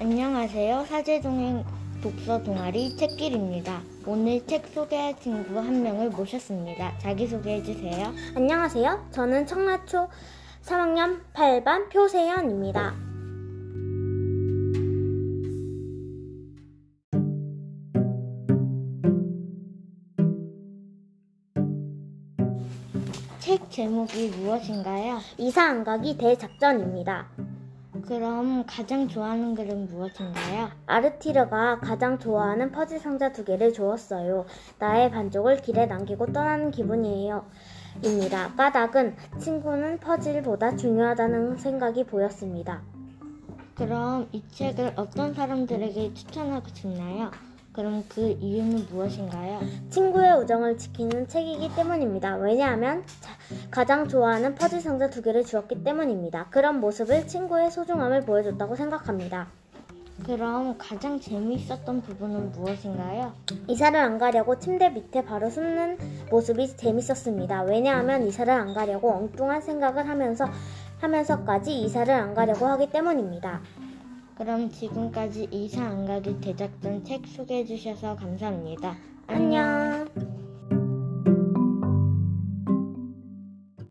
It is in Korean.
안녕하세요. 사제동행 독서 동아리 책길입니다. 오늘 책 소개할 친구 한 명을 모셨습니다. 자기소개해 주세요. 안녕하세요. 저는 청라초 3학년 8반 표세연입니다. 책 제목이 무엇인가요? 이사 안 가기 대작전입니다. 그럼 가장 좋아하는 글은 무엇인가요? 아르티르가 가장 좋아하는 퍼즐 상자 두 개를 주었어요. 나의 반쪽을 길에 남기고 떠나는 기분이에요. 입니다. 까닭은 친구는 퍼즐보다 중요하다는 생각이 보였습니다. 그럼 이 책을 어떤 사람들에게 추천하고 싶나요? 그럼 그 이유는 무엇인가요? 친구의 우정을 지키는 책이기 때문입니다. 왜냐하면 자- 가장 좋아하는 퍼즐 상자 두 개를 주었기 때문입니다. 그런 모습을 친구의 소중함을 보여줬다고 생각합니다. 그럼 가장 재미있었던 부분은 무엇인가요? 이사를 안 가려고 침대 밑에 바로 숨는 모습이 재밌었습니다. 왜냐하면 이사를 안 가려고 엉뚱한 생각을 하면서 하면서까지 이사를 안 가려고 하기 때문입니다. 그럼 지금까지 이사 안 가기 대작전 책 소개해 주셔서 감사합니다. 안녕.